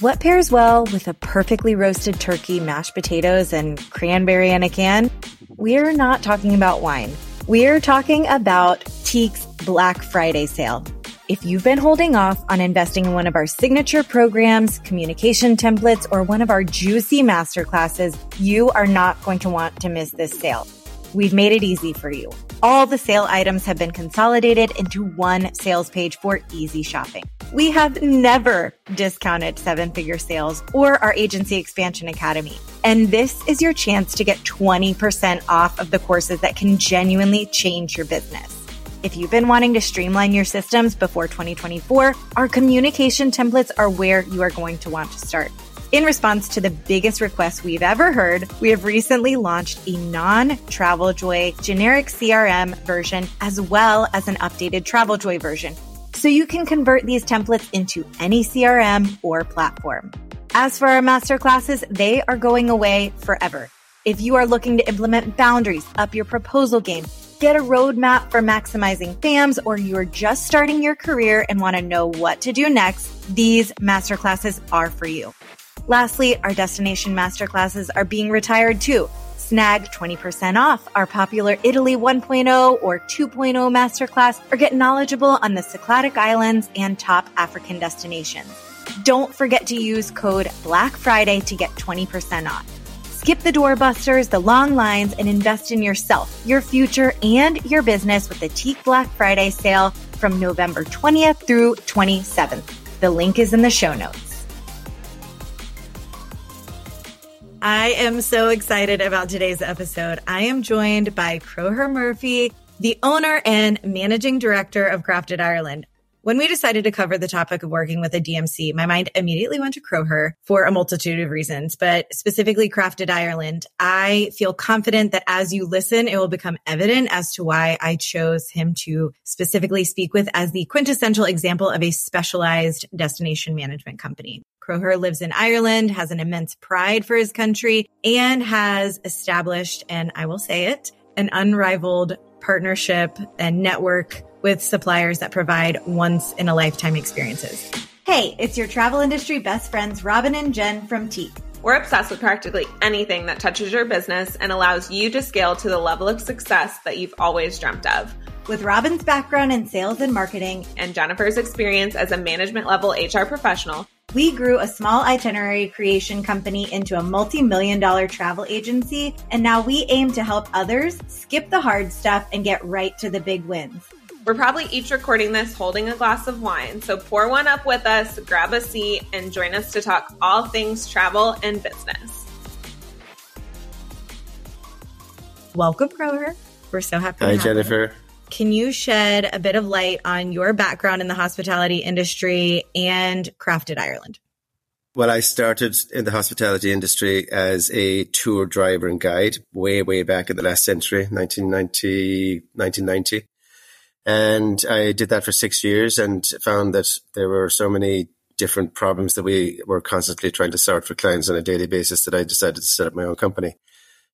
What pairs well with a perfectly roasted turkey, mashed potatoes, and cranberry in a can? We're not talking about wine. We're talking about Teak's Black Friday sale. If you've been holding off on investing in one of our signature programs, communication templates, or one of our juicy masterclasses, you are not going to want to miss this sale. We've made it easy for you. All the sale items have been consolidated into one sales page for easy shopping. We have never discounted seven figure sales or our agency expansion academy. And this is your chance to get 20% off of the courses that can genuinely change your business. If you've been wanting to streamline your systems before 2024, our communication templates are where you are going to want to start. In response to the biggest request we've ever heard, we have recently launched a non TravelJoy generic CRM version as well as an updated TravelJoy version. So you can convert these templates into any CRM or platform. As for our masterclasses, they are going away forever. If you are looking to implement boundaries, up your proposal game, get a roadmap for maximizing FAMs, or you're just starting your career and want to know what to do next, these masterclasses are for you. Lastly, our destination masterclasses are being retired too. Snag 20% off our popular Italy 1.0 or 2.0 masterclass or get knowledgeable on the Cycladic Islands and top African destinations. Don't forget to use code Black Friday to get 20% off. Skip the doorbusters, the long lines, and invest in yourself, your future, and your business with the Teak Black Friday sale from November 20th through 27th. The link is in the show notes. I am so excited about today's episode. I am joined by Crothúr Murphy, the owner and managing director of Crafted Ireland. When we decided to cover the topic of working with a DMC, my mind immediately went to Crothúr for a multitude of reasons, but specifically Crafted Ireland. I feel confident that as you listen, it will become evident as to why I chose him to specifically speak with as the quintessential example of a specialized destination management company. Crothúr lives in Ireland, has an immense pride for his country, and has established, and I will say it, an unrivaled partnership and network with suppliers that provide once in a lifetime experiences. Hey, it's your travel industry best friends, Robin and Jen from Teak. We're obsessed with practically anything that touches your business and allows you to scale to the level of success that you've always dreamt of. With Robin's background in sales and marketing and Jennifer's experience as a management level HR professional, we grew a small itinerary creation company into a multi million dollar travel agency, and now we aim to help others skip the hard stuff and get right to the big wins. We're probably each recording this holding a glass of wine, so pour one up with us, grab a seat, and join us to talk all things travel and business. Welcome, Crothúr. We're so happy. Hi, Jennifer. You. Can you shed a bit of light on your background in the hospitality industry and Crafted Ireland? Well, I started in the hospitality industry as a tour driver and guide way, way back in the last century, 1990, 1990. And I did that for six years and found that there were so many different problems that we were constantly trying to sort for clients on a daily basis that I decided to set up my own company.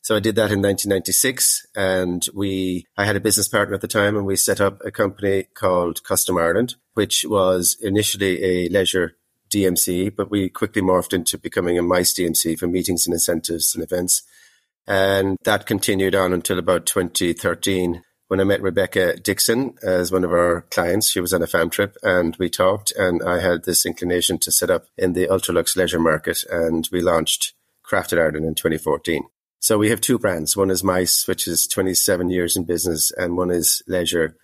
So I did that in 1996 and we, I had a business partner at the time and we set up a company called Custom Ireland, which was initially a leisure DMC, but we quickly morphed into becoming a MICE DMC for meetings and incentives and events. And that continued on until about 2013 when I met Rebecca Dixon as one of our clients. She was on a fam trip and we talked and I had this inclination to set up in the ultra-lux leisure market and we launched Crafted Ireland in 2014. So we have two brands. One is Mice, which is 27 years in business, and one is Leisure,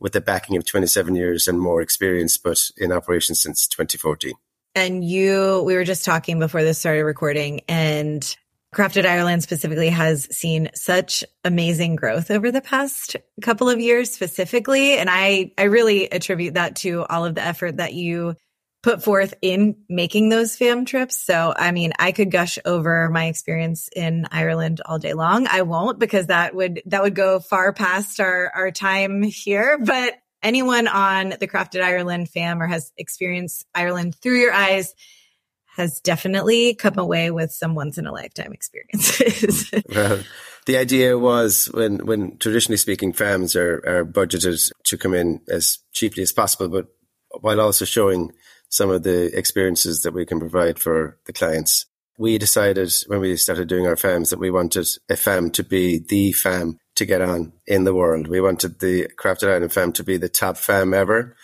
with the backing of 27 years and more experience, but in operation since 2014. And you, we were just talking before this started recording, and Crafted Ireland specifically has seen such amazing growth over the past couple of years specifically. And I, I really attribute that to all of the effort that you put forth in making those fam trips. So, I mean, I could gush over my experience in Ireland all day long. I won't because that would, that would go far past our, our time here. But anyone on the Crafted Ireland fam or has experienced Ireland through your eyes has definitely come away with some once in a lifetime experiences. well, the idea was when, when traditionally speaking, fams are, are budgeted to come in as cheaply as possible, but while also showing some of the experiences that we can provide for the clients. We decided when we started doing our FAMs that we wanted a FAM to be the FAM to get on in the world. We wanted the Crafted Ireland FAM to be the top FAM ever.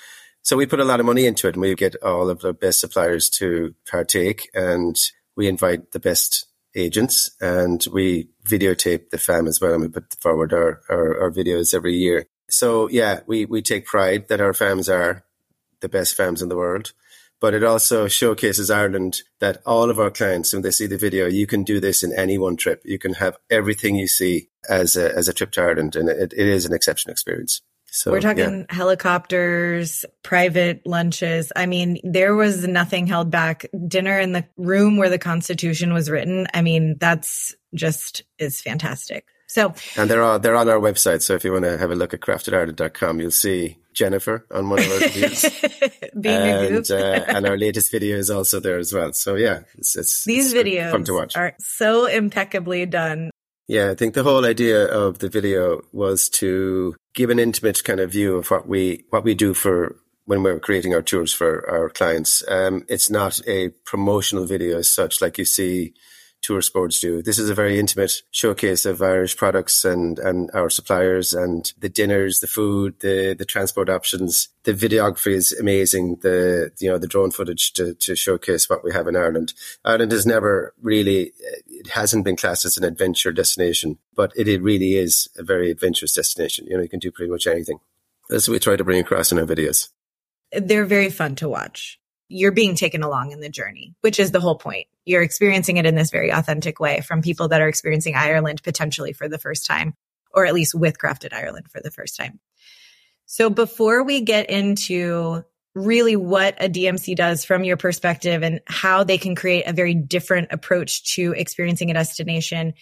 So we put a lot of money into it and we get all of the best suppliers to partake and we invite the best agents and we videotape the FAM as well and we put forward our, our, our videos every year. So yeah, we, we take pride that our FAMs are the best FAMs in the world but it also showcases Ireland that all of our clients, when they see the video, you can do this in any one trip. You can have everything you see as a, as a trip to Ireland, and it, it is an exceptional experience. So we're talking yeah. helicopters, private lunches. I mean, there was nothing held back. Dinner in the room where the Constitution was written. I mean, that's just is fantastic. So, and they're all, they're on our website. So if you want to have a look at craftedireland.com, you'll see Jennifer on one of our videos. And, uh, and our latest video is also there as well. So yeah, it's, it's these it's videos fun to watch. are so impeccably done. Yeah, I think the whole idea of the video was to give an intimate kind of view of what we what we do for when we're creating our tours for our clients. Um, it's not a promotional video as such, like you see tour sports do. This is a very intimate showcase of Irish products and, and our suppliers and the dinners, the food, the, the transport options. The videography is amazing. The, you know, the drone footage to, to showcase what we have in Ireland. Ireland has never really, it hasn't been classed as an adventure destination, but it, it really is a very adventurous destination. You know, you can do pretty much anything. That's what we try to bring across in our videos. They're very fun to watch you're being taken along in the journey, which is the whole point. You're experiencing it in this very authentic way from people that are experiencing Ireland potentially for the first time, or at least with Crafted Ireland for the first time. So before we get into really what a DMC does from your perspective and how they can create a very different approach to experiencing a destination,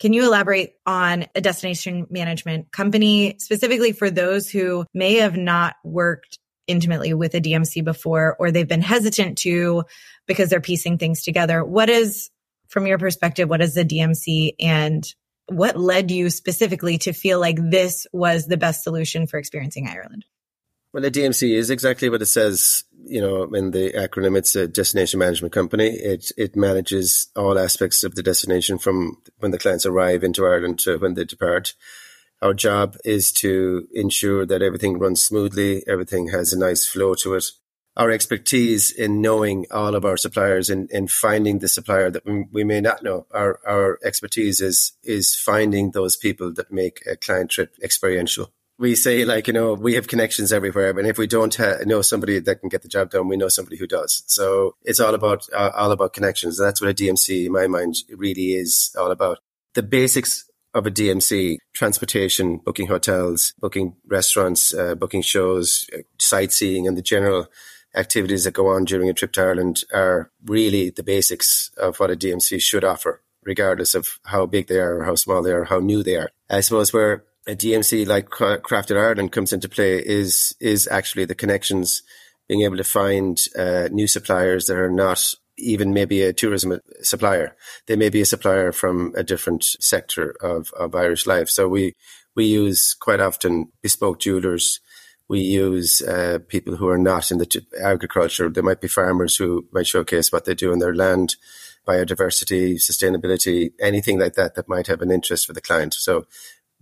can you elaborate on a destination management company specifically for those who may have not worked intimately with a DMC before, or they've been hesitant to because they're piecing things together. What is, from your perspective, what is the DMC and what led you specifically to feel like this was the best solution for experiencing Ireland? Well, a DMC is exactly what it says, you know, in the acronym. It's a destination management company. It, it manages all aspects of the destination from when the clients arrive into Ireland to when they depart. Our job is to ensure that everything runs smoothly, everything has a nice flow to it. Our expertise in knowing all of our suppliers and in, in finding the supplier that we, we may not know. Our, our expertise is, is finding those people that make a client trip experiential we say like you know we have connections everywhere and if we don't ha- know somebody that can get the job done we know somebody who does so it's all about uh, all about connections that's what a dmc in my mind really is all about the basics of a DMC, transportation, booking hotels, booking restaurants, uh, booking shows, uh, sightseeing, and the general activities that go on during a trip to Ireland are really the basics of what a DMC should offer, regardless of how big they are, or how small they are, how new they are. I suppose where a DMC like Crafted Ireland comes into play is is actually the connections, being able to find uh, new suppliers that are not even maybe a tourism supplier. They may be a supplier from a different sector of, of Irish life. So we, we use quite often bespoke jewelers. We use uh, people who are not in the agriculture. There might be farmers who might showcase what they do in their land, biodiversity, sustainability, anything like that that might have an interest for the client. So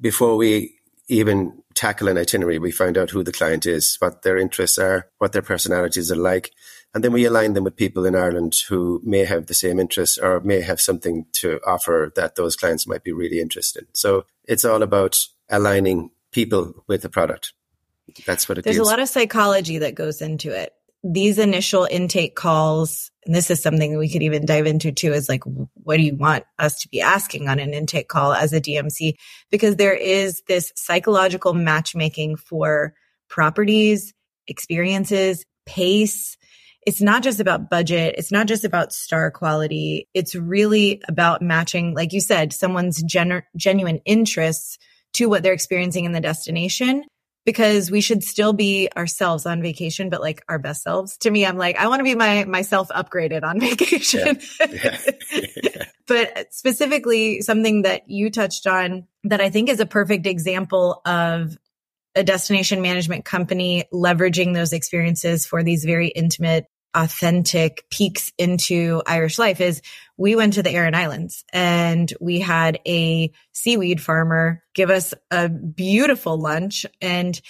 before we even tackle an itinerary, we find out who the client is, what their interests are, what their personalities are like, and then we align them with people in Ireland who may have the same interests or may have something to offer that those clients might be really interested in. So it's all about aligning people with the product. That's what it There's deals. a lot of psychology that goes into it. These initial intake calls, and this is something we could even dive into too, is like, what do you want us to be asking on an intake call as a DMC? Because there is this psychological matchmaking for properties, experiences, pace, it's not just about budget. It's not just about star quality. It's really about matching, like you said, someone's gen- genuine interests to what they're experiencing in the destination because we should still be ourselves on vacation, but like our best selves. To me, I'm like, I want to be my myself upgraded on vacation. Yeah. Yeah. but specifically something that you touched on that I think is a perfect example of a destination management company leveraging those experiences for these very intimate authentic peeks into Irish life is we went to the Aran Islands and we had a seaweed farmer give us a beautiful lunch and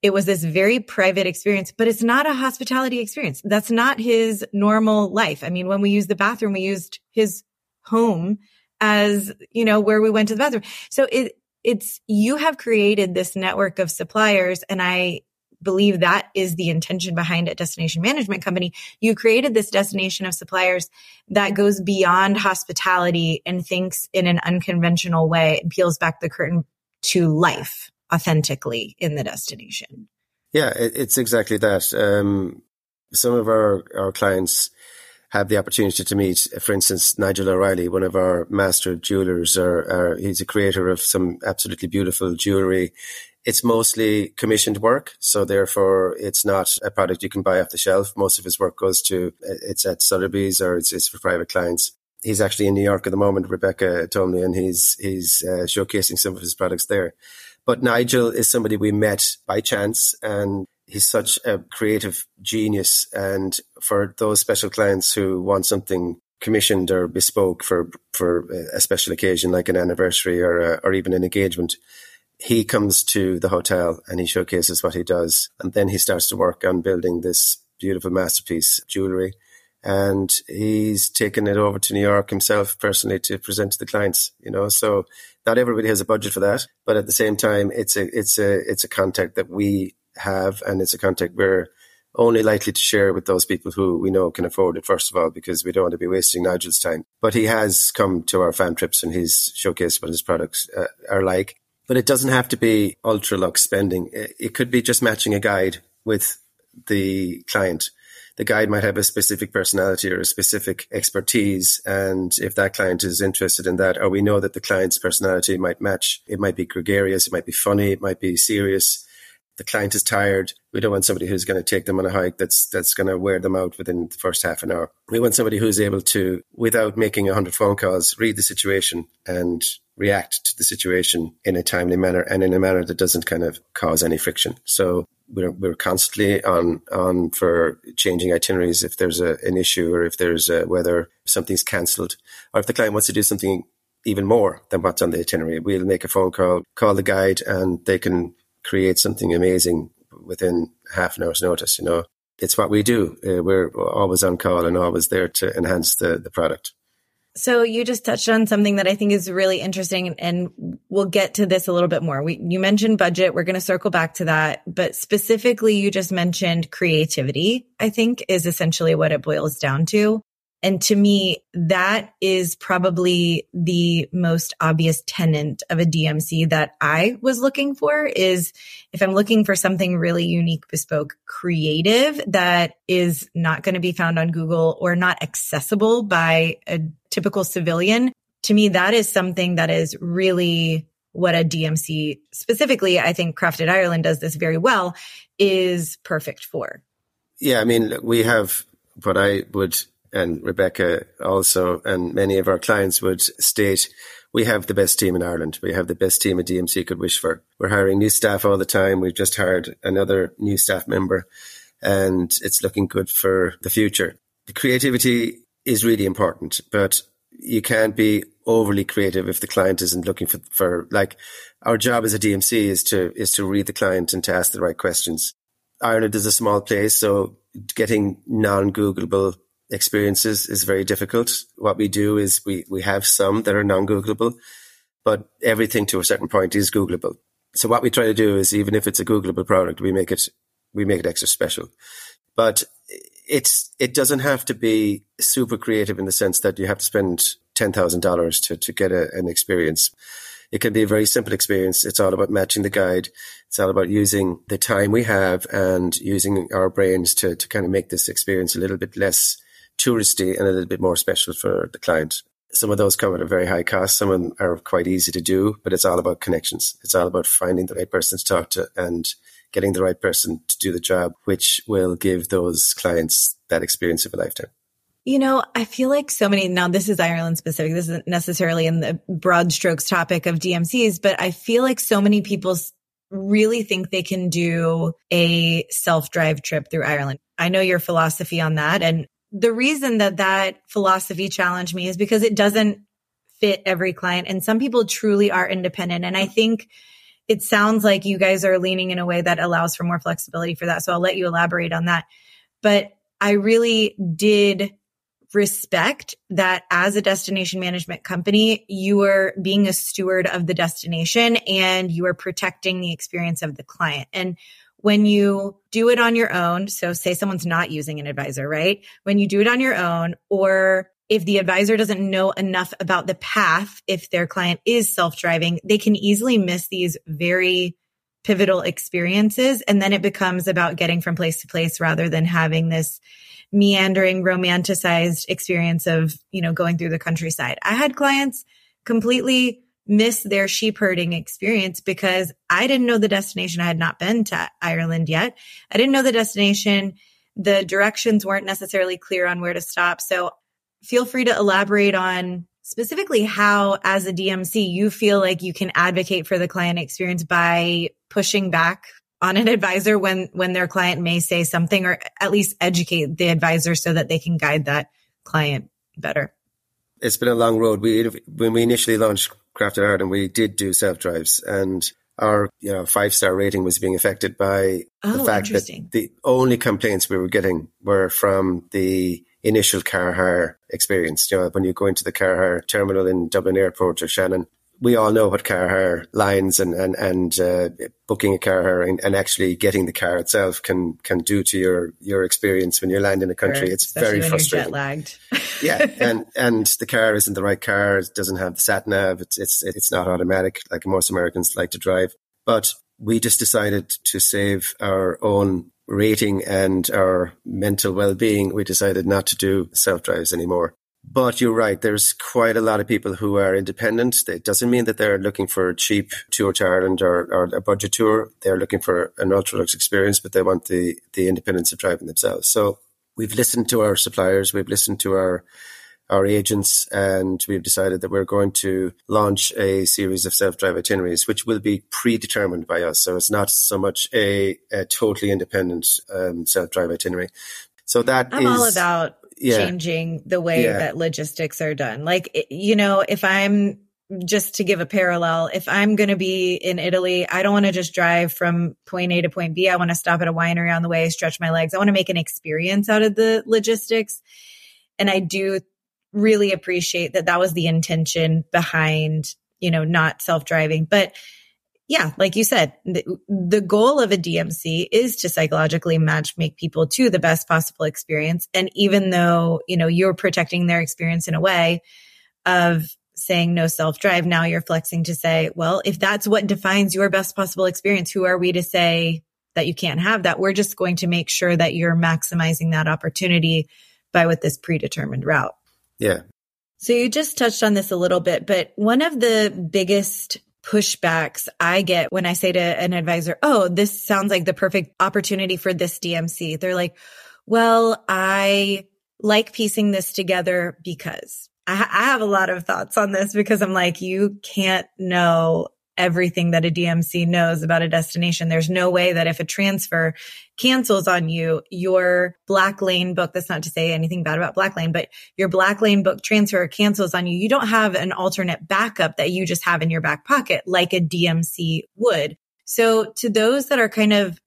it was this very private experience, but it's not a hospitality experience. That's not his normal life. I mean, when we used the bathroom, we used his home as, you know, where we went to the bathroom. So it, it's, you have created this network of suppliers and I believe that is the intention behind a destination management company. You created this destination of suppliers that goes beyond hospitality and thinks in an unconventional way and peels back the curtain to life authentically in the destination. Yeah, it's exactly that. Um, some of our, our clients have the opportunity to meet, for instance, Nigel O'Reilly, one of our master jewelers, or, or he's a creator of some absolutely beautiful jewelry. It's mostly commissioned work, so therefore it's not a product you can buy off the shelf. Most of his work goes to it's at Sotheby's or it's, it's for private clients. He's actually in New York at the moment. Rebecca told me, and he's he's uh, showcasing some of his products there. But Nigel is somebody we met by chance and he's such a creative genius. And for those special clients who want something commissioned or bespoke for, for a special occasion like an anniversary or, a, or even an engagement, he comes to the hotel and he showcases what he does. And then he starts to work on building this beautiful masterpiece jewelry and he's taken it over to New York himself personally to present to the clients. You know, so not everybody has a budget for that, but at the same time, it's a it's a it's a contact that we have, and it's a contact we're only likely to share with those people who we know can afford it. First of all, because we don't want to be wasting Nigel's time. But he has come to our fam trips and he's showcased what his products uh, are like. But it doesn't have to be ultra lux spending. It could be just matching a guide with the client the guide might have a specific personality or a specific expertise. And if that client is interested in that, or we know that the client's personality might match, it might be gregarious, it might be funny, it might be serious. The client is tired. We don't want somebody who's going to take them on a hike that's that's going to wear them out within the first half an hour. We want somebody who's able to, without making a hundred phone calls, read the situation and react to the situation in a timely manner and in a manner that doesn't kind of cause any friction. So we're, we're constantly on on for changing itineraries if there's a, an issue or if there's a, whether something's cancelled or if the client wants to do something even more than what's on the itinerary. We'll make a phone call, call the guide, and they can create something amazing within half an hour's notice. You know, it's what we do. Uh, we're always on call and always there to enhance the the product. So you just touched on something that I think is really interesting and we'll get to this a little bit more. We, you mentioned budget. We're going to circle back to that, but specifically you just mentioned creativity, I think is essentially what it boils down to. And to me, that is probably the most obvious tenant of a DMC that I was looking for is if I'm looking for something really unique, bespoke, creative that is not going to be found on Google or not accessible by a typical civilian. To me, that is something that is really what a DMC specifically, I think Crafted Ireland does this very well is perfect for. Yeah. I mean, we have what I would and Rebecca also, and many of our clients would state, we have the best team in Ireland. We have the best team a DMC could wish for. We're hiring new staff all the time. We've just hired another new staff member and it's looking good for the future. The creativity is really important, but you can't be overly creative if the client isn't looking for, for like our job as a DMC is to, is to read the client and to ask the right questions. Ireland is a small place, so getting non-Googleable experiences is very difficult. What we do is we, we have some that are non-Googleable, but everything to a certain point is Googleable. So what we try to do is even if it's a Googleable product, we make it, we make it extra special. But it's, it doesn't have to be super creative in the sense that you have to spend $10,000 to, to get a, an experience. It can be a very simple experience. It's all about matching the guide. It's all about using the time we have and using our brains to, to kind of make this experience a little bit less touristy and a little bit more special for the client. Some of those come at a very high cost. Some of them are quite easy to do, but it's all about connections. It's all about finding the right person to talk to and getting the right person to do the job, which will give those clients that experience of a lifetime. You know, I feel like so many, now this is Ireland specific. This isn't necessarily in the broad strokes topic of DMCs, but I feel like so many people really think they can do a self drive trip through Ireland. I know your philosophy on that. And the reason that that philosophy challenged me is because it doesn't fit every client. And some people truly are independent. And I think it sounds like you guys are leaning in a way that allows for more flexibility for that. So I'll let you elaborate on that. But I really did respect that as a destination management company, you are being a steward of the destination and you are protecting the experience of the client. And when you do it on your own, so say someone's not using an advisor, right? When you do it on your own, or if the advisor doesn't know enough about the path, if their client is self driving, they can easily miss these very pivotal experiences. And then it becomes about getting from place to place rather than having this meandering, romanticized experience of, you know, going through the countryside. I had clients completely miss their sheep herding experience because I didn't know the destination. I had not been to Ireland yet. I didn't know the destination. The directions weren't necessarily clear on where to stop. So feel free to elaborate on specifically how as a DMC you feel like you can advocate for the client experience by pushing back on an advisor when when their client may say something or at least educate the advisor so that they can guide that client better it's been a long road we when we initially launched crafted ireland we did do self drives and our you know five star rating was being affected by oh, the fact that the only complaints we were getting were from the initial car hire experience. You know, when you go into the car hire terminal in Dublin Airport or Shannon, we all know what car hire lines and and and uh, booking a car hire and, and, actually getting the car itself can can do to your your experience when you land in a country. Sure, it's very frustrating. lagged. yeah, and and the car isn't the right car. It doesn't have the sat nav. It's it's it's not automatic like most Americans like to drive. But we just decided to save our own rating and our mental well-being, we decided not to do self-drives anymore. But you're right. There's quite a lot of people who are independent. It doesn't mean that they're looking for a cheap tour to Ireland or, or a budget tour. They're looking for an ultra lux experience, but they want the, the independence of driving themselves. So we've listened to our suppliers. We've listened to our our agents, and we've decided that we're going to launch a series of self-drive itineraries, which will be predetermined by us. So it's not so much a, a totally independent um, self-drive itinerary. So that I'm is, all about yeah, changing the way yeah. that logistics are done. Like, you know, if I'm just to give a parallel, if I'm going to be in Italy, I don't want to just drive from point A to point B. I want to stop at a winery on the way, stretch my legs. I want to make an experience out of the logistics. And I do really appreciate that that was the intention behind, you know, not self-driving. But yeah, like you said, the, the, goal of a DMC is to psychologically match make people to the best possible experience. And even though, you know, you're protecting their experience in a way of saying no self drive, now you're flexing to say, well, if that's what defines your best possible experience, who are we to say that you can't have that? We're just going to make sure that you're maximizing that opportunity by with this predetermined route. Yeah. So you just touched on this a little bit, but one of the biggest pushbacks I get when I say to an advisor, Oh, this sounds like the perfect opportunity for this DMC. They're like, well, I like piecing this together because I, I have a lot of thoughts on this because I'm like, you can't know everything that a DMC knows about a destination. There's no way that if a transfer cancels on you, your Blacklane book, that's not to say anything bad about Blacklane, but your Blacklane book transfer cancels on you. You don't have an alternate backup that you just have in your back pocket like a DMC would. So to those that are kind of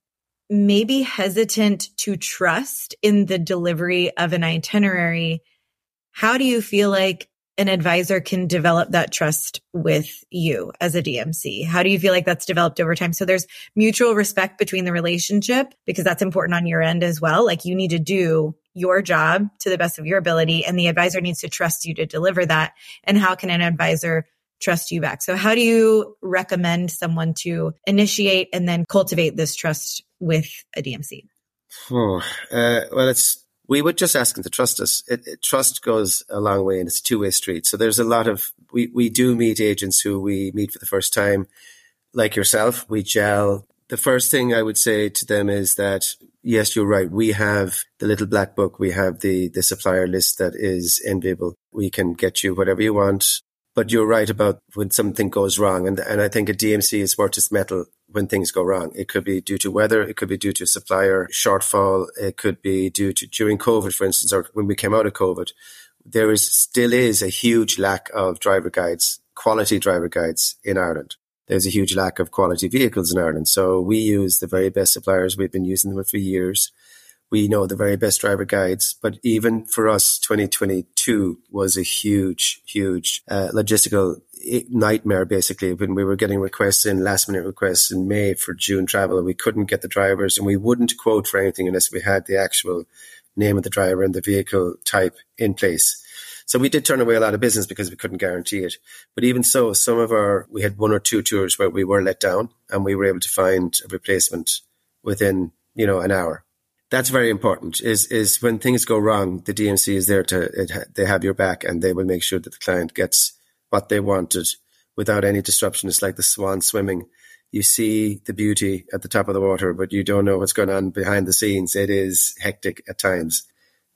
maybe hesitant to trust in the delivery of an itinerary, how do you feel like an advisor can develop that trust with you as a DMC? How do you feel like that's developed over time? So there's mutual respect between the relationship because that's important on your end as well. Like you need to do your job to the best of your ability and the advisor needs to trust you to deliver that. And how can an advisor trust you back? So how do you recommend someone to initiate and then cultivate this trust with a DMC? Oh, uh, well, it's we would just ask them to trust us. It, it, trust goes a long way and it's a two way street. So there's a lot of, we, we do meet agents who we meet for the first time, like yourself. We gel. The first thing I would say to them is that, yes, you're right. We have the little black book. We have the, the supplier list that is enviable. We can get you whatever you want. But you're right about when something goes wrong. And, and I think a DMC is worth its mettle when things go wrong. It could be due to weather. It could be due to supplier shortfall. It could be due to during COVID, for instance, or when we came out of COVID, there is still is a huge lack of driver guides, quality driver guides in Ireland. There's a huge lack of quality vehicles in Ireland. So we use the very best suppliers. We've been using them for years. We know the very best driver guides, but even for us, 2022 was a huge, huge uh, logistical nightmare basically when we were getting requests in last minute requests in May for June travel. We couldn't get the drivers and we wouldn't quote for anything unless we had the actual name of the driver and the vehicle type in place. So we did turn away a lot of business because we couldn't guarantee it. But even so, some of our, we had one or two tours where we were let down and we were able to find a replacement within, you know, an hour. That's very important is, is when things go wrong, the DMC is there to, it, they have your back and they will make sure that the client gets what they wanted without any disruption. It's like the swan swimming. You see the beauty at the top of the water, but you don't know what's going on behind the scenes. It is hectic at times.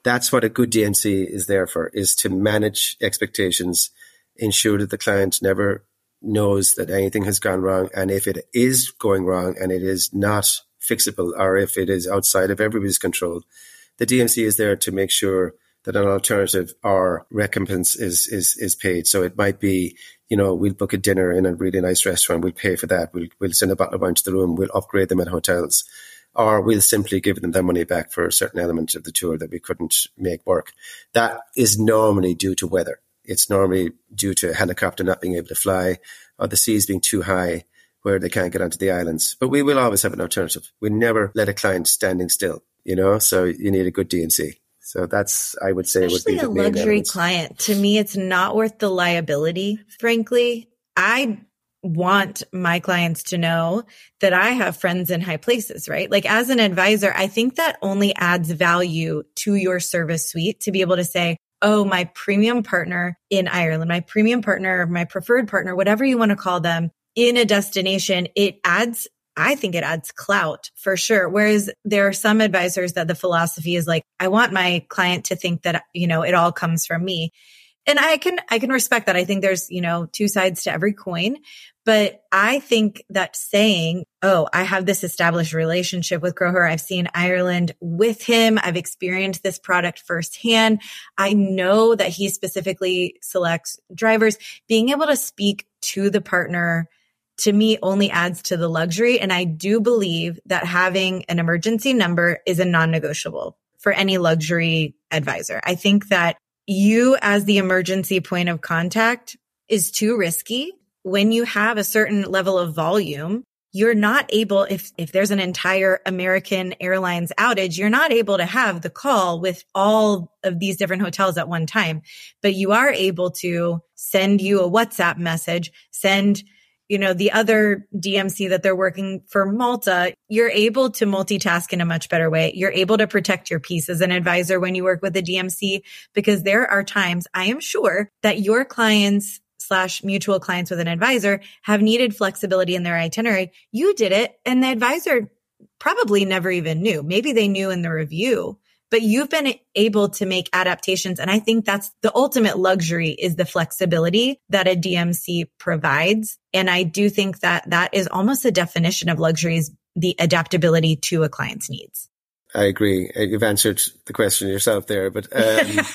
That's what a good DMC is there for, is to manage expectations, ensure that the client never knows that anything has gone wrong. And if it is going wrong and it is not fixable or if it is outside of everybody's control, the DMC is there to make sure that an alternative or recompense is, is, is paid. So it might be, you know, we'll book a dinner in a really nice restaurant. We'll pay for that. We'll, we'll send a bottle of wine to the room. We'll upgrade them at hotels or we'll simply give them their money back for a certain element of the tour that we couldn't make work. That is normally due to weather. It's normally due to a helicopter not being able to fly or the seas being too high where they can't get onto the islands. But we will always have an alternative. We never let a client standing still, you know, so you need a good DMC. So that's, I would say, Especially would be a luxury client. To me, it's not worth the liability. Frankly, I want my clients to know that I have friends in high places, right? Like as an advisor, I think that only adds value to your service suite to be able to say, Oh, my premium partner in Ireland, my premium partner, my preferred partner, whatever you want to call them in a destination, it adds I think it adds clout for sure. Whereas there are some advisors that the philosophy is like, I want my client to think that, you know, it all comes from me. And I can, I can respect that. I think there's, you know, two sides to every coin, but I think that saying, Oh, I have this established relationship with Crothúr. I've seen Ireland with him. I've experienced this product firsthand. I know that he specifically selects drivers being able to speak to the partner to me only adds to the luxury. And I do believe that having an emergency number is a non-negotiable for any luxury advisor. I think that you as the emergency point of contact is too risky. When you have a certain level of volume, you're not able, if, if there's an entire American Airlines outage, you're not able to have the call with all of these different hotels at one time, but you are able to send you a WhatsApp message, send you know, the other DMC that they're working for Malta, you're able to multitask in a much better way. You're able to protect your peace as an advisor when you work with a DMC because there are times I am sure that your clients slash mutual clients with an advisor have needed flexibility in their itinerary. You did it and the advisor probably never even knew. Maybe they knew in the review, but you've been able to make adaptations. And I think that's the ultimate luxury is the flexibility that a DMC provides. And I do think that that is almost a definition of luxury is the adaptability to a client's needs. I agree. You've answered the question yourself there, but um,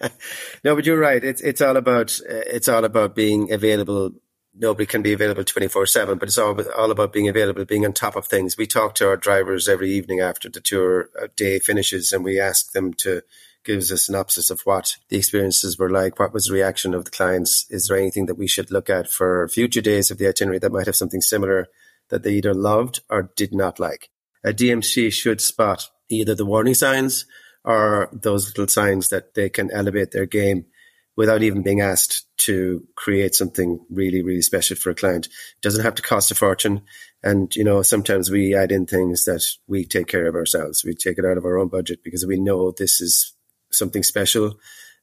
no, but you're right. It's it's all about it's all about being available nobody can be available 24 7, but it's all, all about being available, being on top of things. We talk to our drivers every evening after the tour uh, day finishes and we ask them to give us a synopsis of what the experiences were like. What was the reaction of the clients? Is there anything that we should look at for future days of the itinerary that might have something similar that they either loved or did not like? A DMC should spot either the warning signs or those little signs that they can elevate their game without even being asked to create something really, really special for a client. It doesn't have to cost a fortune. And, you know, sometimes we add in things that we take care of ourselves. We take it out of our own budget because we know this is something special.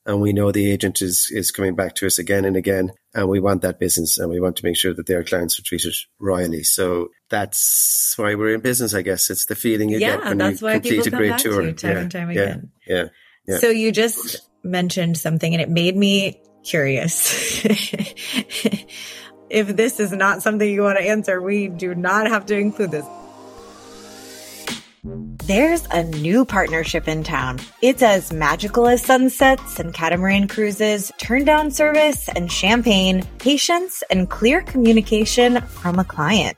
And we know the agent is, is coming back to us again and again. And we want that business and we want to make sure that their clients are treated royally. So that's why we're in business, I guess. It's the feeling you yeah, get when that's you why complete people a come great back tour. to you time yeah, and time yeah, again. Yeah. Yeah. So you just mentioned something and it made me curious. If this is not something you want to answer, we do not have to include this. There's a new partnership in town. It's as magical as sunsets and catamaran cruises, turn down service and champagne, patience and clear communication from a client.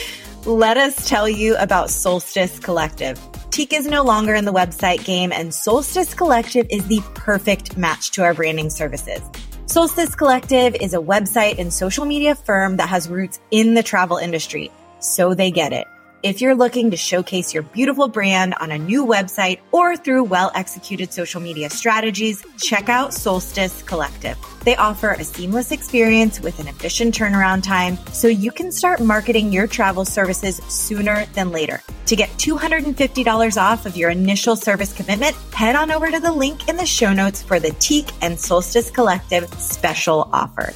Let us tell you about Solstice Collective. Teak is no longer in the website game, and Solstice Collective is the perfect match to our branding services. Solstice Collective is a website and social media firm that has roots in the travel industry, so they get it. If you're looking to showcase your beautiful brand on a new website or through well executed social media strategies, check out Solstice Collective. They offer a seamless experience with an efficient turnaround time so you can start marketing your travel services sooner than later. To get $250 off of your initial service commitment, head on over to the link in the show notes for the Teak and Solstice Collective special offer.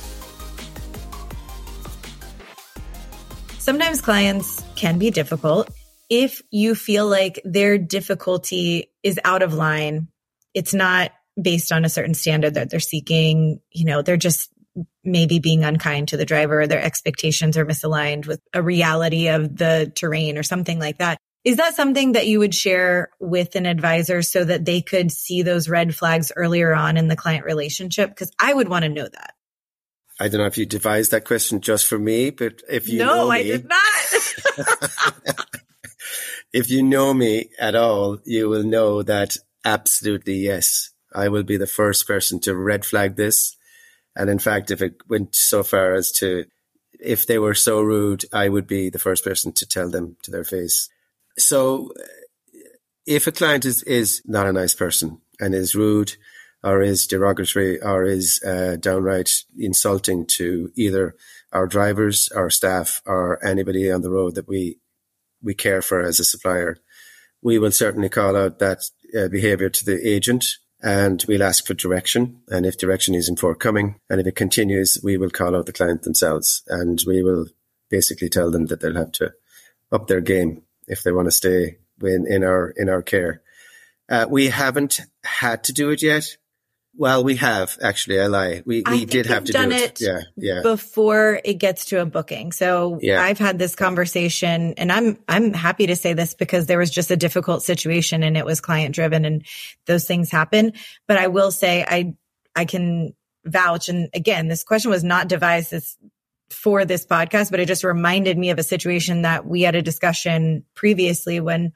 Sometimes clients can be difficult. If you feel like their difficulty is out of line, it's not based on a certain standard that they're seeking, you know, they're just maybe being unkind to the driver their expectations are misaligned with a reality of the terrain or something like that. Is that something that you would share with an advisor so that they could see those red flags earlier on in the client relationship? Because I would want to know that. I don't know if you devised that question just for me, but if you no, know me, I did not. if you know me at all, you will know that absolutely yes, I will be the first person to red flag this. And in fact, if it went so far as to, if they were so rude, I would be the first person to tell them to their face. So if a client is, is not a nice person and is rude, or is derogatory or is uh, downright insulting to either our drivers, our staff, or anybody on the road that we we care for as a supplier, we will certainly call out that uh, behaviour to the agent and we'll ask for direction. And if direction isn't forthcoming, and if it continues, we will call out the client themselves and we will basically tell them that they'll have to up their game if they want to stay in, in our in our care. Uh, we haven't had to do it yet. Well, we have actually. I lie. We we did have to do it. it. Yeah, yeah. Before it gets to a booking, so Yeah. I've had this conversation, and I'm I'm happy to say this because there was just a difficult situation, and it was client driven, and those things happen. But I will say, I I can vouch, and again, this question was not devised this for this podcast, but it just reminded me of a situation that we had a discussion previously when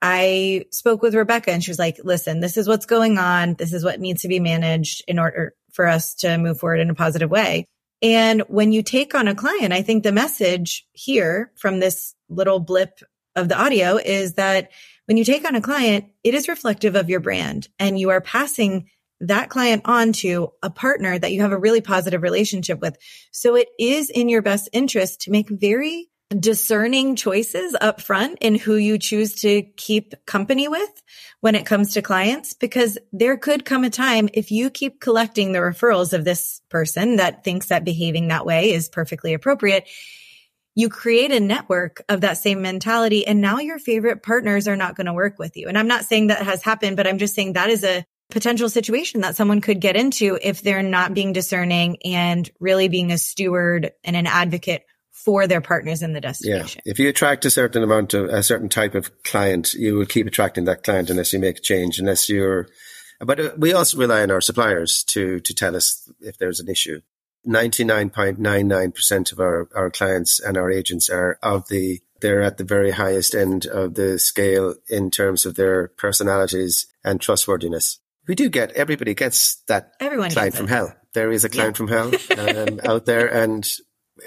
I spoke with Rebecca and she was like, listen, this is what's going on. This is what needs to be managed in order for us to move forward in a positive way. And when you take on a client, I think the message here from this little blip of the audio is that when you take on a client, it is reflective of your brand and you are passing that client on to a partner that you have a really positive relationship with. So it is in your best interest to make very discerning choices up front in who you choose to keep company with when it comes to clients, because there could come a time if you keep collecting the referrals of this person that thinks that behaving that way is perfectly appropriate. You create a network of that same mentality and now your favorite partners are not going to work with you. And I'm not saying that has happened, but I'm just saying that is a potential situation that someone could get into if they're not being discerning and really being a steward and an advocate for their partners in the destination. Yeah. If you attract a certain amount of a certain type of client, you will keep attracting that client unless you make a change, unless you're, but uh, we also rely on our suppliers to, to tell us if there's an issue. 99.99% of our, our clients and our agents are of the, they're at the very highest end of the scale in terms of their personalities and trustworthiness. We do get, everybody gets that Everyone client gets from hell. There is a client from hell um, out there. And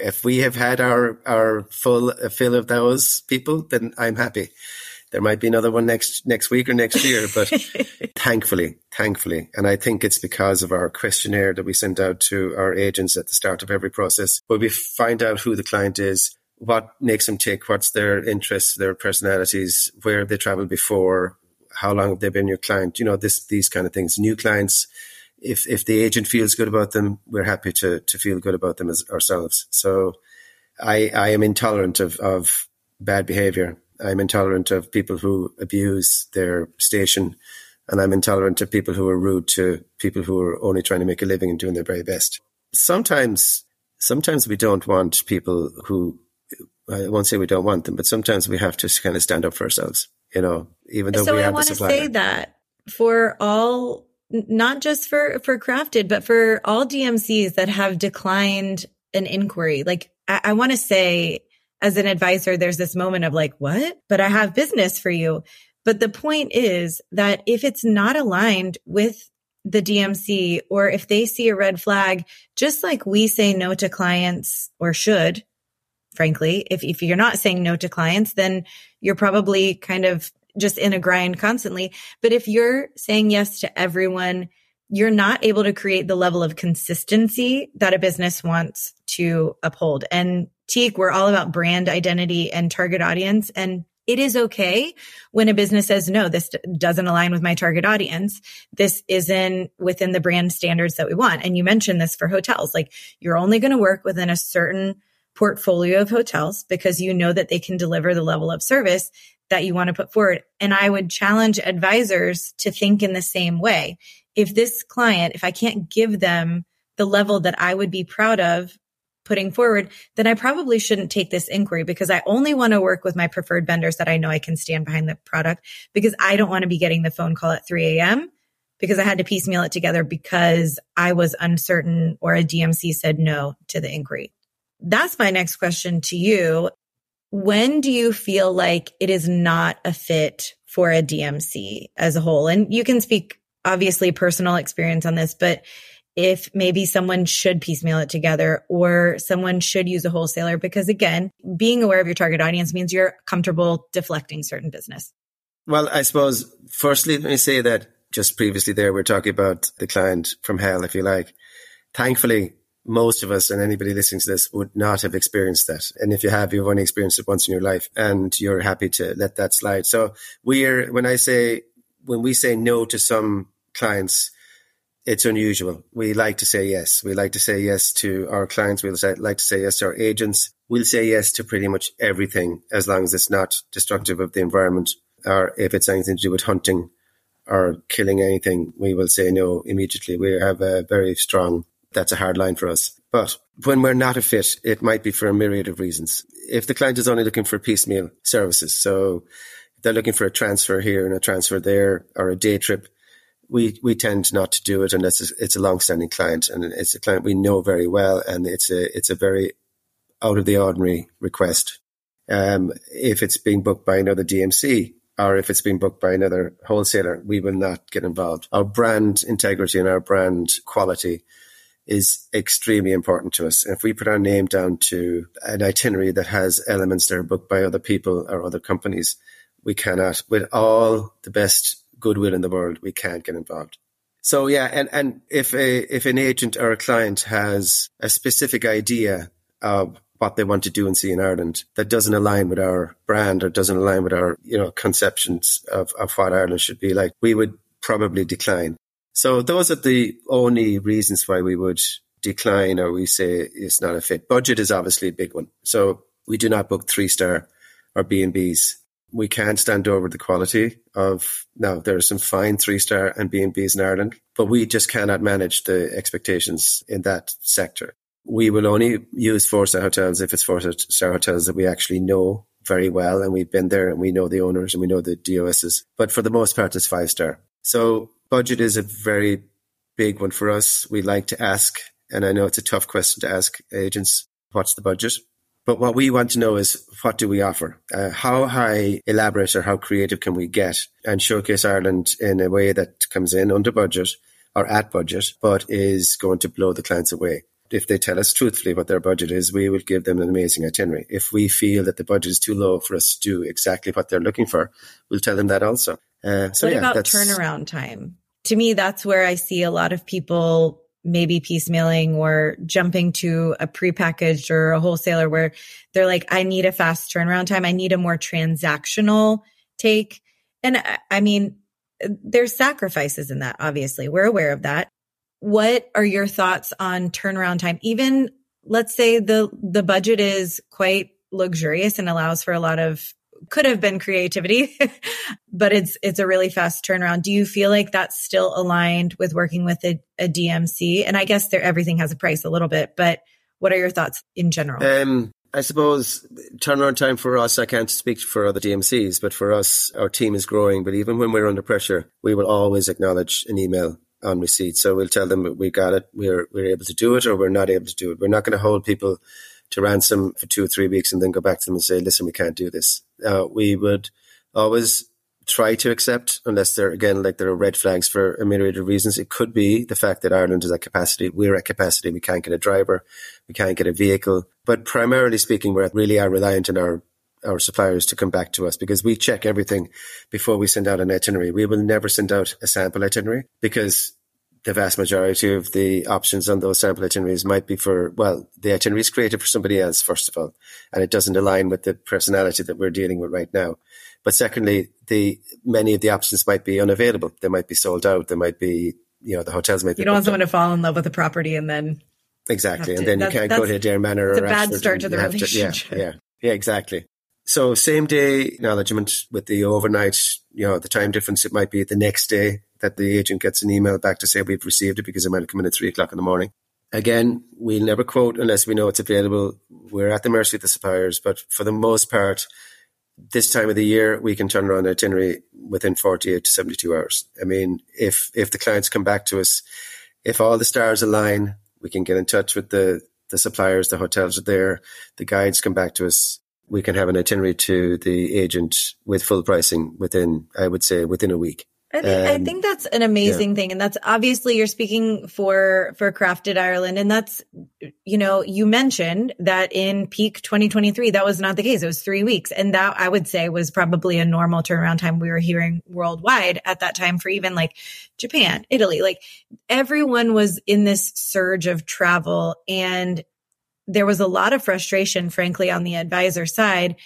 if we have had our, our full fill of those people, then I'm happy. There might be another one next, next week or next year, but thankfully, thankfully. And I think it's because of our questionnaire that we send out to our agents at the start of every process, where we find out who the client is, what makes them tick, what's their interests, their personalities, where have they traveled before, how long have they been your client, you know, this, these kind of things. New clients, if, if the agent feels good about them, we're happy to, to feel good about them as ourselves. So I, I am intolerant of, of bad behavior. I'm intolerant of people who abuse their station and I'm intolerant of people who are rude to people who are only trying to make a living and doing their very best. Sometimes sometimes we don't want people who, I won't say we don't want them, but sometimes we have to kind of stand up for ourselves, you know, even though so we I have want to say that for all, not just for, for crafted, but for all DMCs that have declined an inquiry, like I, I want to say as an advisor, there's this moment of like, what? But I have business for you. But the point is that if it's not aligned with the DMC or if they see a red flag, just like we say no to clients or should, frankly, if, if you're not saying no to clients, then you're probably kind of just in a grind constantly. But if you're saying yes to everyone, you're not able to create the level of consistency that a business wants to uphold. And Teak, we're all about brand identity and target audience. And it is okay when a business says, no, this doesn't align with my target audience. This isn't within the brand standards that we want. And you mentioned this for hotels, like you're only going to work within a certain portfolio of hotels because you know that they can deliver the level of service that you want to put forward. And I would challenge advisors to think in the same way. If this client, if I can't give them the level that I would be proud of putting forward, then I probably shouldn't take this inquiry because I only want to work with my preferred vendors that I know I can stand behind the product because I don't want to be getting the phone call at 3 a.m. because I had to piecemeal it together because I was uncertain or a DMC said no to the inquiry. That's my next question to you. When do you feel like it is not a fit for a DMC as a whole? And you can speak obviously personal experience on this, but if maybe someone should piecemeal it together or someone should use a wholesaler because again, being aware of your target audience means you're comfortable deflecting certain business. Well, I suppose firstly, let me say that just previously there, we are talking about the client from hell, if you like. Thankfully, most of us and anybody listening to this would not have experienced that. And if you have, you've only experienced it once in your life and you're happy to let that slide. So we're, when I say, when we say no to some clients, it's unusual. We like to say yes. We like to say yes to our clients. We like to say yes to our agents. We'll say yes to pretty much everything as long as it's not destructive of the environment or if it's anything to do with hunting or killing anything, we will say no immediately. We have a very strong, that's a hard line for us. But when we're not a fit, it might be for a myriad of reasons. If the client is only looking for piecemeal services, so they're looking for a transfer here and a transfer there or a day trip, we we tend not to do it unless it's, a long-standing client and it's a client we know very well and it's a it's a very out of the ordinary request. Um, if it's being booked by another DMC or if it's being booked by another wholesaler, we will not get involved. Our brand integrity and our brand quality is extremely important to us. If we put our name down to an itinerary that has elements that are booked by other people or other companies, we cannot, with all the best goodwill in the world, we can't get involved. So yeah, and, and if a if an agent or a client has a specific idea of what they want to do and see in Ireland that doesn't align with our brand or doesn't align with our, you know, conceptions of, of what Ireland should be like, we would probably decline. So those are the only reasons why we would decline or we say it's not a fit. Budget is obviously a big one. So we do not book three star or B&Bs we can't stand over the quality of now there are some fine three star and B and B's in Ireland, but we just cannot manage the expectations in that sector. We will only use four star hotels if it's four star hotels that we actually know very well and we've been there and we know the owners and we know the DOSs. But for the most part, it's five star. So budget is a very big one for us. We like to ask, and I know it's a tough question to ask agents, what's the budget? But what we want to know is what do we offer? Uh, how high elaborate or how creative can we get and showcase Ireland in a way that comes in under budget or at budget, but is going to blow the clients away? If they tell us truthfully what their budget is, we will give them an amazing itinerary. If we feel that the budget is too low for us to do exactly what they're looking for, we'll tell them that also. Uh, so what yeah, about turnaround time? To me, that's where I see a lot of people maybe piecemealing or jumping to a prepackaged or a wholesaler where they're like, I need a fast turnaround time. I need a more transactional take. And I mean, there's sacrifices in that. Obviously, we're aware of that. What are your thoughts on turnaround time? Even let's say the, the budget is quite luxurious and allows for a lot of could have been creativity, but it's it's a really fast turnaround. Do you feel like that's still aligned with working with a, a DMC? And I guess there everything has a price a little bit, but What are your thoughts in general? Um, I suppose turnaround time for us, I can't speak for other DMCs, but for us, our team is growing. But even when we're under pressure, we will always acknowledge an email on receipt. So we'll tell them we got it, we're, we're able to do it, or we're not able to do it. We're not going to hold people to ransom for two or three weeks and then go back to them and say, listen, we can't do this. Uh, we would always try to accept unless there again like there are red flags for a myriad of reasons. It could be the fact that Ireland is at capacity, we're at capacity, we can't get a driver, we can't get a vehicle. But primarily speaking, we really are reliant on our our suppliers to come back to us because we check everything before we send out an itinerary. We will never send out a sample itinerary because the vast majority of the options on those sample itineraries might be for, well, the itinerary is created for somebody else, first of all, and it doesn't align with the personality that we're dealing with right now. But secondly, the many of the options might be unavailable. They might be sold out. They might be, you know, the hotels might be. You don't want someone to fall in love with a property and then exactly, and then you can't go to Adare Manor. It's a bad start to the relationship. To, yeah, yeah, yeah, exactly. So same day acknowledgement with the overnight, you know, the time difference. It might be the next day that the agent gets an email back to say we've received it because it might have come in at three o'clock in the morning. Again, we'll never quote unless we know it's available. We're at the mercy of the suppliers, but for the most part, this time of the year, we can turn around an itinerary within 48 to 72 hours. I mean, if, if the clients come back to us, if all the stars align, we can get in touch with the, the suppliers, the hotels are there, the guides come back to us. We can have an itinerary to the agent with full pricing within, I would say, within a week. I think, um, I think that's an amazing yeah. thing. And that's obviously you're speaking for, for Crafted Ireland. And that's, you know, you mentioned that in peak 2023, that was not the case. It was three weeks. And that I would say was probably a normal turnaround time we were hearing worldwide at that time for even like Japan, Italy, like everyone was in this surge of travel and there was a lot of frustration, frankly, on the advisor side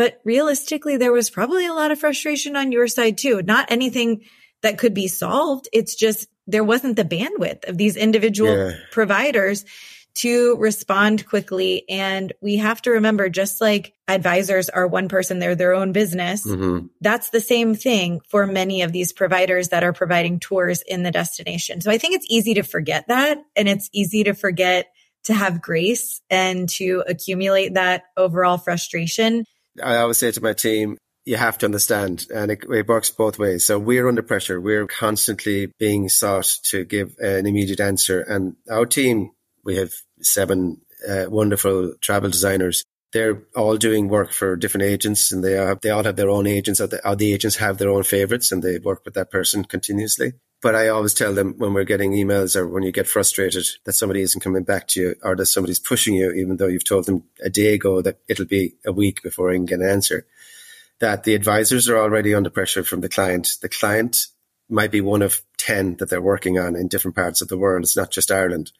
but realistically, there was probably a lot of frustration on your side too. Not anything that could be solved. It's just there wasn't the bandwidth of these individual yeah. providers to respond quickly. And we have to remember, just like advisors are one person, they're their own business. Mm-hmm. That's the same thing for many of these providers that are providing tours in the destination. So I think it's easy to forget that. And it's easy to forget to have grace and to accumulate that overall frustration. I always say to my team, you have to understand, and it, it, works both ways. So we're under pressure. We're constantly being sought to give an immediate answer. And our team, we have seven uh, wonderful travel designers. They're all doing work for different agents, and they they all have their own agents. Or the, the agents have their own favorites, and they work with that person continuously. But I always tell them when we're getting emails or when you get frustrated that somebody isn't coming back to you or that somebody's pushing you, even though you've told them a day ago that it'll be a week before I can get an answer, that the advisors are already under pressure from the client. The client might be one of 10 that they're working on in different parts of the world. It's not just Ireland.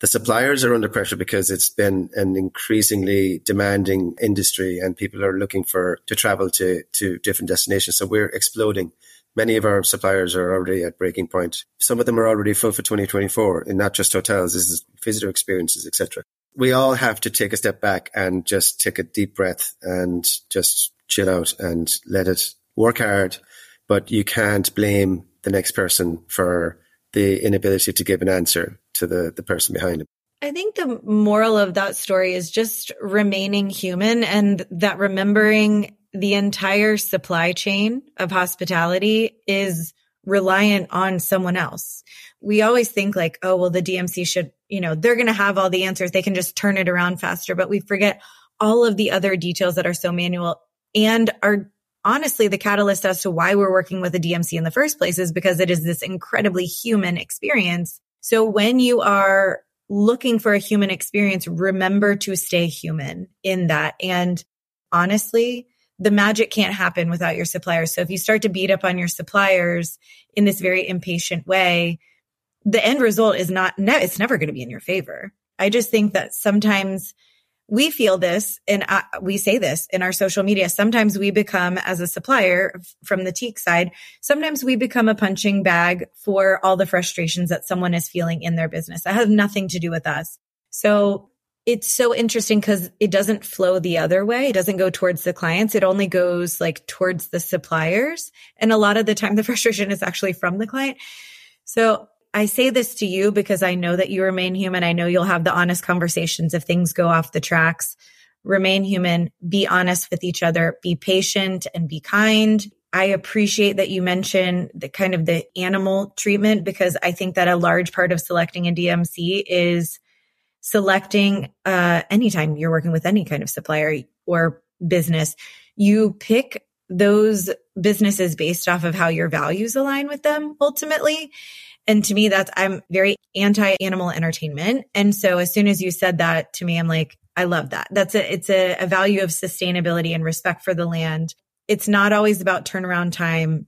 The suppliers are under pressure because it's been an increasingly demanding industry and people are looking for to travel to, to different destinations. So we're exploding Many of our suppliers are already at breaking point. Some of them are already full for 2024 and not just hotels. This is visitor experiences, etc. We all have to take a step back and just take a deep breath and just chill out and let it work hard. But you can't blame the next person for the inability to give an answer to the, the person behind him. I think the moral of that story is just remaining human and that remembering the entire supply chain of hospitality is reliant on someone else. We always think like, oh, well, the DMC should, you know, they're going to have all the answers. They can just turn it around faster, but we forget all of the other details that are so manual and are honestly the catalyst as to why we're working with a DMC in the first place is because it is this incredibly human experience. So when you are looking for a human experience, remember to stay human in that. And honestly, the magic can't happen without your suppliers. So if you start to beat up on your suppliers in this very impatient way, the end result is not, it's never going to be in your favor. I just think that sometimes we feel this and we say this in our social media. Sometimes we become as a supplier from the teak side, sometimes we become a punching bag for all the frustrations that someone is feeling in their business. That has nothing to do with us. So it's so interesting because it doesn't flow the other way. It doesn't go towards the clients. It only goes like towards the suppliers. And a lot of the time the frustration is actually from the client. So I say this to you because I know that you remain human. I know you'll have the honest conversations if things go off the tracks. Remain human, be honest with each other, be patient and be kind. I appreciate that you mentioned the kind of the animal treatment because I think that a large part of selecting a DMC is selecting uh anytime you're working with any kind of supplier or business, you pick those businesses based off of how your values align with them ultimately. And to me, that's, I'm very anti animal entertainment. And so as soon as you said that to me, I'm like, I love that. That's a, it's a, a value of sustainability and respect for the land. It's not always about turnaround time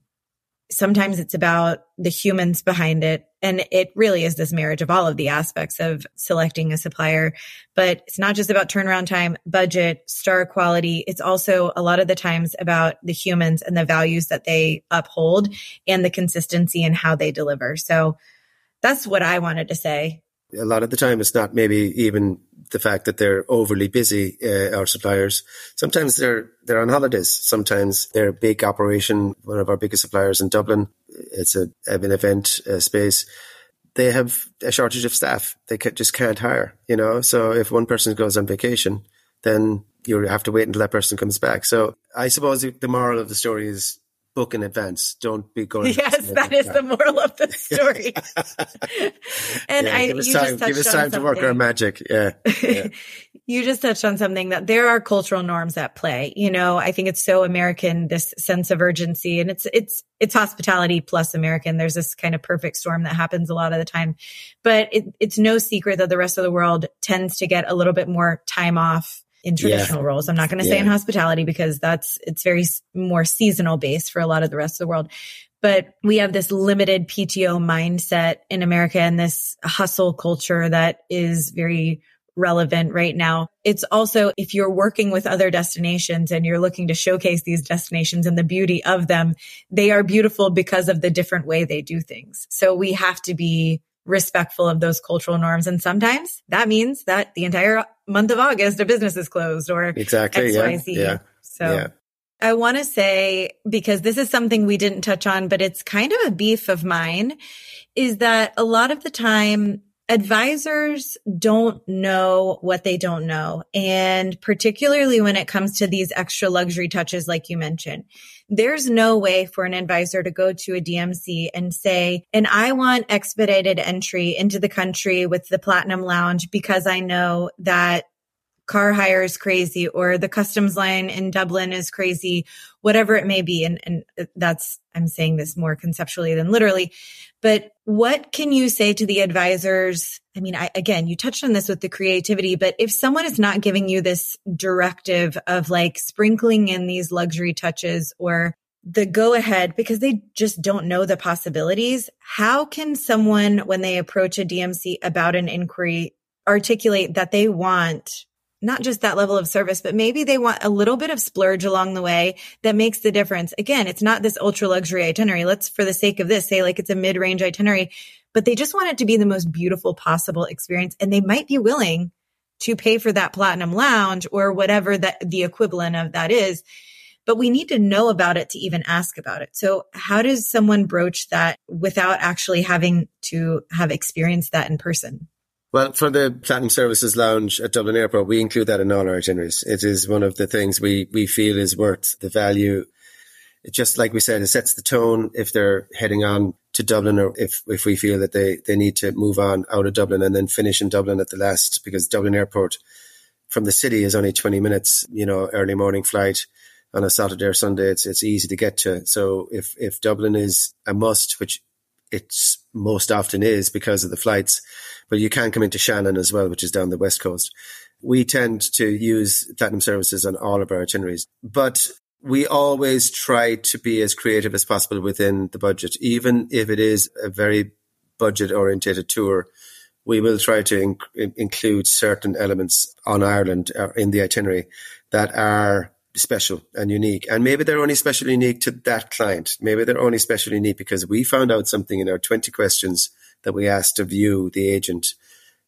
sometimes it's about the humans behind it. And it really is this marriage of all of the aspects of selecting a supplier. But it's not just about turnaround time, budget, star quality. It's also a lot of the times about the humans and the values that they uphold and the consistency and how they deliver. So that's what I wanted to say. A lot of the time, it's not maybe even the fact that they're overly busy, uh, our suppliers. Sometimes they're, they're on holidays. Sometimes they're a big operation. One of our biggest suppliers in Dublin, it's a, an event uh, space. They have a shortage of staff. They just can't hire, you know? So if one person goes on vacation, then you have to wait until that person comes back. So I suppose the moral of the story is book in advance. Don't be going. Yes, that is the moral of the story. and yeah, I, give us time, give us time to work our magic. Yeah. yeah. you just touched on something that there are cultural norms at play. You know, I think it's so American, this sense of urgency and it's, it's, it's hospitality plus American. There's this kind of perfect storm that happens a lot of the time, but it, it's no secret that the rest of the world tends to get a little bit more time off in traditional yeah. roles. I'm not going to say yeah. in hospitality because that's, it's very more seasonal based for a lot of the rest of the world. But we have this limited PTO mindset in America and this hustle culture that is very relevant right now. It's also if you're working with other destinations and you're looking to showcase these destinations and the beauty of them, they are beautiful because of the different way they do things. So we have to be respectful of those cultural norms. And sometimes that means that the entire month of August, a business is closed or exactly. XYZ. Yeah. yeah. So yeah. I want to say, because this is something we didn't touch on, but it's kind of a beef of mine is that a lot of the time advisors don't know what they don't know. And particularly when it comes to these extra luxury touches, like you mentioned, there's no way for an advisor to go to a DMC and say, and I want expedited entry into the country with the platinum lounge because I know that car hire is crazy or the customs line in Dublin is crazy, whatever it may be. And, and that's, I'm saying this more conceptually than literally, but what can you say to the advisors? I mean, I, again, you touched on this with the creativity, but if someone is not giving you this directive of like sprinkling in these luxury touches or the go ahead because they just don't know the possibilities, how can someone, when they approach a DMC about an inquiry, articulate that they want not just that level of service, but maybe they want a little bit of splurge along the way that makes the difference. Again, it's not this ultra luxury itinerary. Let's, for the sake of this, say like it's a mid range itinerary, but they just want it to be the most beautiful possible experience. And they might be willing to pay for that platinum lounge or whatever that the equivalent of that is. But we need to know about it to even ask about it. So how does someone broach that without actually having to have experienced that in person? Well, for the Platinum Services Lounge at Dublin Airport, we include that in all our itineraries. It is one of the things we, we feel is worth the value. It just like we said, it sets the tone if they're heading on to Dublin or if, if we feel that they, they need to move on out of Dublin and then finish in Dublin at the last because Dublin Airport from the city is only 20 minutes, you know, early morning flight on a Saturday or Sunday. It's, it's easy to get to. So if, if Dublin is a must, which it's most often is because of the flights, but you can come into Shannon as well, which is down the west coast. We tend to use platinum services on all of our itineraries, but we always try to be as creative as possible within the budget, even if it is a very budget orientated tour. We will try to in- include certain elements on Ireland uh, in the itinerary that are special and unique. And maybe they're only special unique to that client. Maybe they're only special unique because we found out something in our 20 questions that we asked of you, the agent,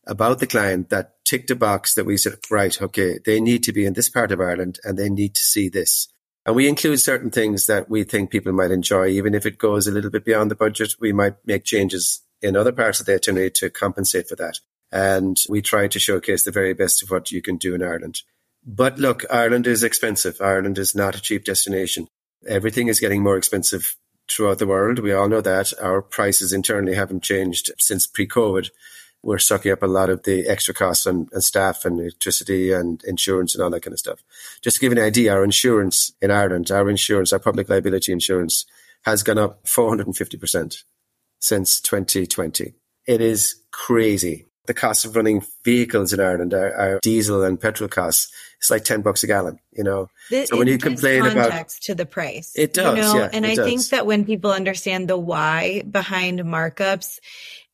about the client that ticked a box that we said, right, okay, they need to be in this part of Ireland and they need to see this. And we include certain things that we think people might enjoy. Even if it goes a little bit beyond the budget, we might make changes in other parts of the itinerary to compensate for that. And we try to showcase the very best of what you can do in Ireland. But look, Ireland is expensive. Ireland is not a cheap destination. Everything is getting more expensive throughout the world. We all know that. Our prices internally haven't changed since pre COVID. We're sucking up a lot of the extra costs on, on, staff and electricity and insurance and all that kind of stuff. Just to give you an idea, our insurance in Ireland, our insurance, our public liability insurance has gone up 450% since 2020. It is crazy. The cost of running vehicles in Ireland, are, our diesel and petrol costs, it's like 10 bucks a gallon, you know. The, so when you complain about to the price, it does. You know? Yeah, and I does. think that when people understand the why behind markups,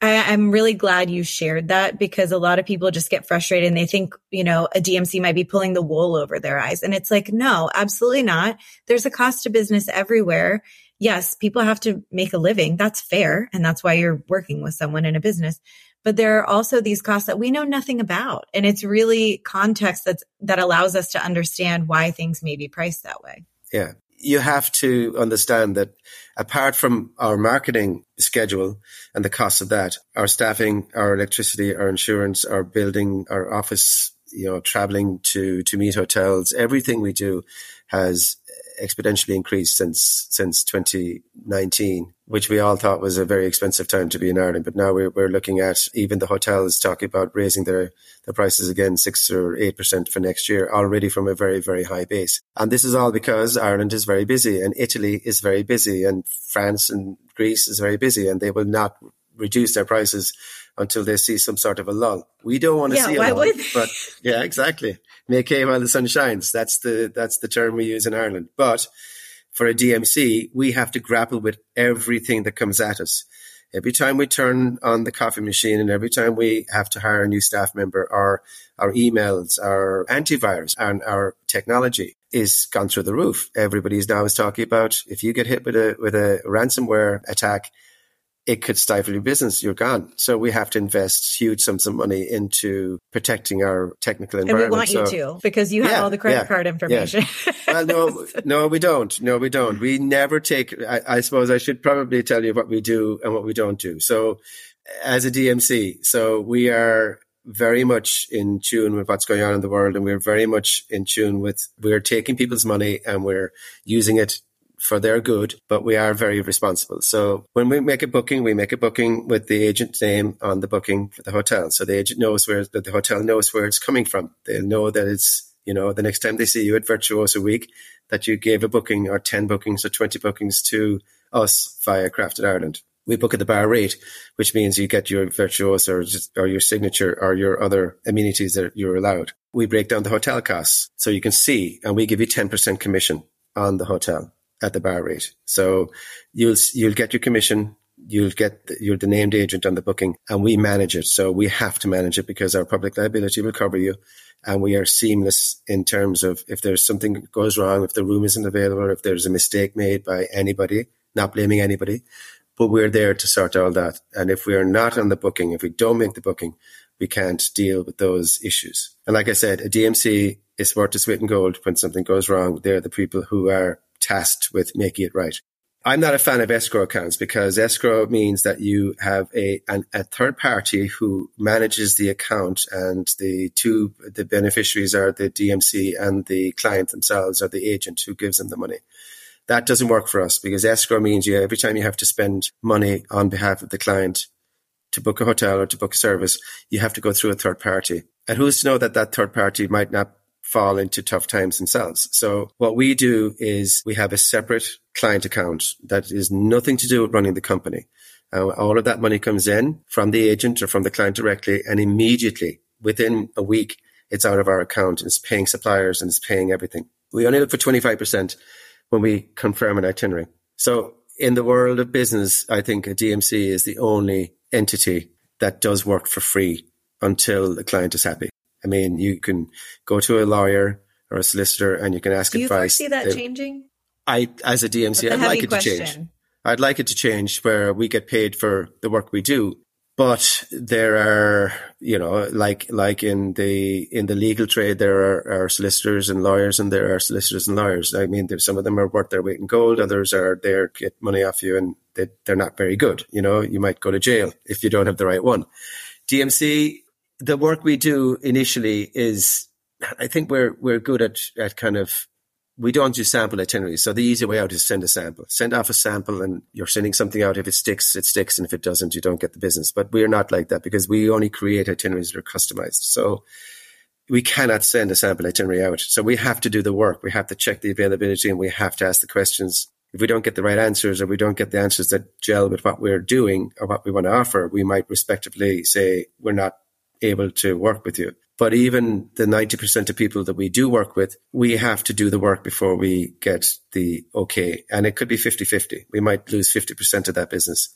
I, am really glad you shared that because a lot of people just get frustrated and they think, you know, a DMC might be pulling the wool over their eyes. And it's like, no, absolutely not. There's a cost to business everywhere. Yes, people have to make a living. That's fair. And that's why you're working with someone in a business but there are also these costs that we know nothing about. And it's really context that's, that allows us to understand why things may be priced that way. Yeah. You have to understand that apart from our marketing schedule and the cost of that, our staffing, our electricity, our insurance, our building, our office, you know, traveling to, to meet hotels, everything we do has exponentially increased since since 2019, which we all thought was a very expensive time to be in Ireland. But now we're, we're looking at even the hotels talking about raising their, their prices again six or eight percent for next year, already from a very very high base. And this is all because Ireland is very busy, and Italy is very busy, and France and Greece is very busy, and they will not reduce their prices until they see some sort of a lull. We don't want to yeah, see a lull, but yeah, exactly. Make hay while the sun shines. That's the that's the term we use in Ireland. But for a DMC, we have to grapple with everything that comes at us. Every time we turn on the coffee machine and every time we have to hire a new staff member, our our emails, our antivirus, and our technology is gone through the roof. Everybody's now is talking about if you get hit with a with a ransomware attack, it could stifle your business. You're gone. So we have to invest huge sums of money into protecting our technical environment. And we want so, you to because you have yeah, all the credit yeah, card information. Yeah. well, no, no, we don't. No, we don't. We never take. I, I suppose I should probably tell you what we do and what we don't do. So, as a DMC, so we are very much in tune with what's going on in the world and we're very much in tune with we're taking people's money and we're using it for their good, but we are very responsible. So when we make a booking, we make a booking with the agent's name on the booking for the hotel. So the agent knows where that the hotel knows where it's coming from. They'll know that it's, you know, the next time they see you at Virtuoso Week, that you gave a booking or 10 bookings or 20 bookings to us via Crafted Ireland. We book at the bar rate, which means you get your virtuoso or, or your signature or your other amenities that you're allowed. We break down the hotel costs so you can see, and we give you 10% commission on the hotel at the bar rate. So you'll you'll get your commission. You'll get the, you're the named agent on the booking, and we manage it. So we have to manage it because our public liability will cover you, and we are seamless in terms of if there's something goes wrong, if the room isn't available, if there's a mistake made by anybody, not blaming anybody, but we're there to sort all that. And if we are not on the booking, if we don't make the booking, we can't deal with those issues. And like I said, a DMC is worth its weight in gold when something goes wrong. They're the people who are tasked with making it right. I'm not a fan of escrow accounts because escrow means that you have a an, a third party who manages the account, and the two the beneficiaries are the DMC and the client themselves or the agent who gives them the money. That doesn't work for us because escrow means you every time you have to spend money on behalf of the client to book a hotel or to book a service, you have to go through a third party. And who's to know that that third party might not fall into tough times themselves. So what we do is we have a separate client account that is nothing to do with running the company. Uh, all of that money comes in from the agent or from the client directly and immediately within a week, it's out of our account it's paying suppliers and it's paying everything. We only look for 25% when we confirm an itinerary. So in the world of business, I think a DMC is the only entity that does work for free until the client is happy. I mean, you can go to a lawyer or a solicitor and you can ask Do advice. Do you foresee that changing? I, as a DMC, I'd like it question. to change. I'd like it to change where we get paid for the work we do. But there are, you know, like like in the in the legal trade, there are, are solicitors and lawyers, and there are solicitors and lawyers. I mean, some of them are worth their weight in gold. Others are there get money off you, and they, they're not very good. You know, you might go to jail if you don't have the right one. DMC, the work we do initially is, I think we're we're good at at kind of we don't do sample itineraries. So the easy way out is send a sample. Send off a sample and you're sending something out. If it sticks, it sticks. And if it doesn't, you don't get the business. But we're not like that because we only create itineraries that are customized. So we cannot send a sample itinerary out. So we have to do the work. We have to check the availability and we have to ask the questions. If we don't get the right answers or we don't get the answers that gel with what we're doing or what we want to offer, we might respectively say, we're not able to work with you. But even the 90% of people that we do work with, we have to do the work before we get the okay. And it could be 50 50. We might lose 50% of that business.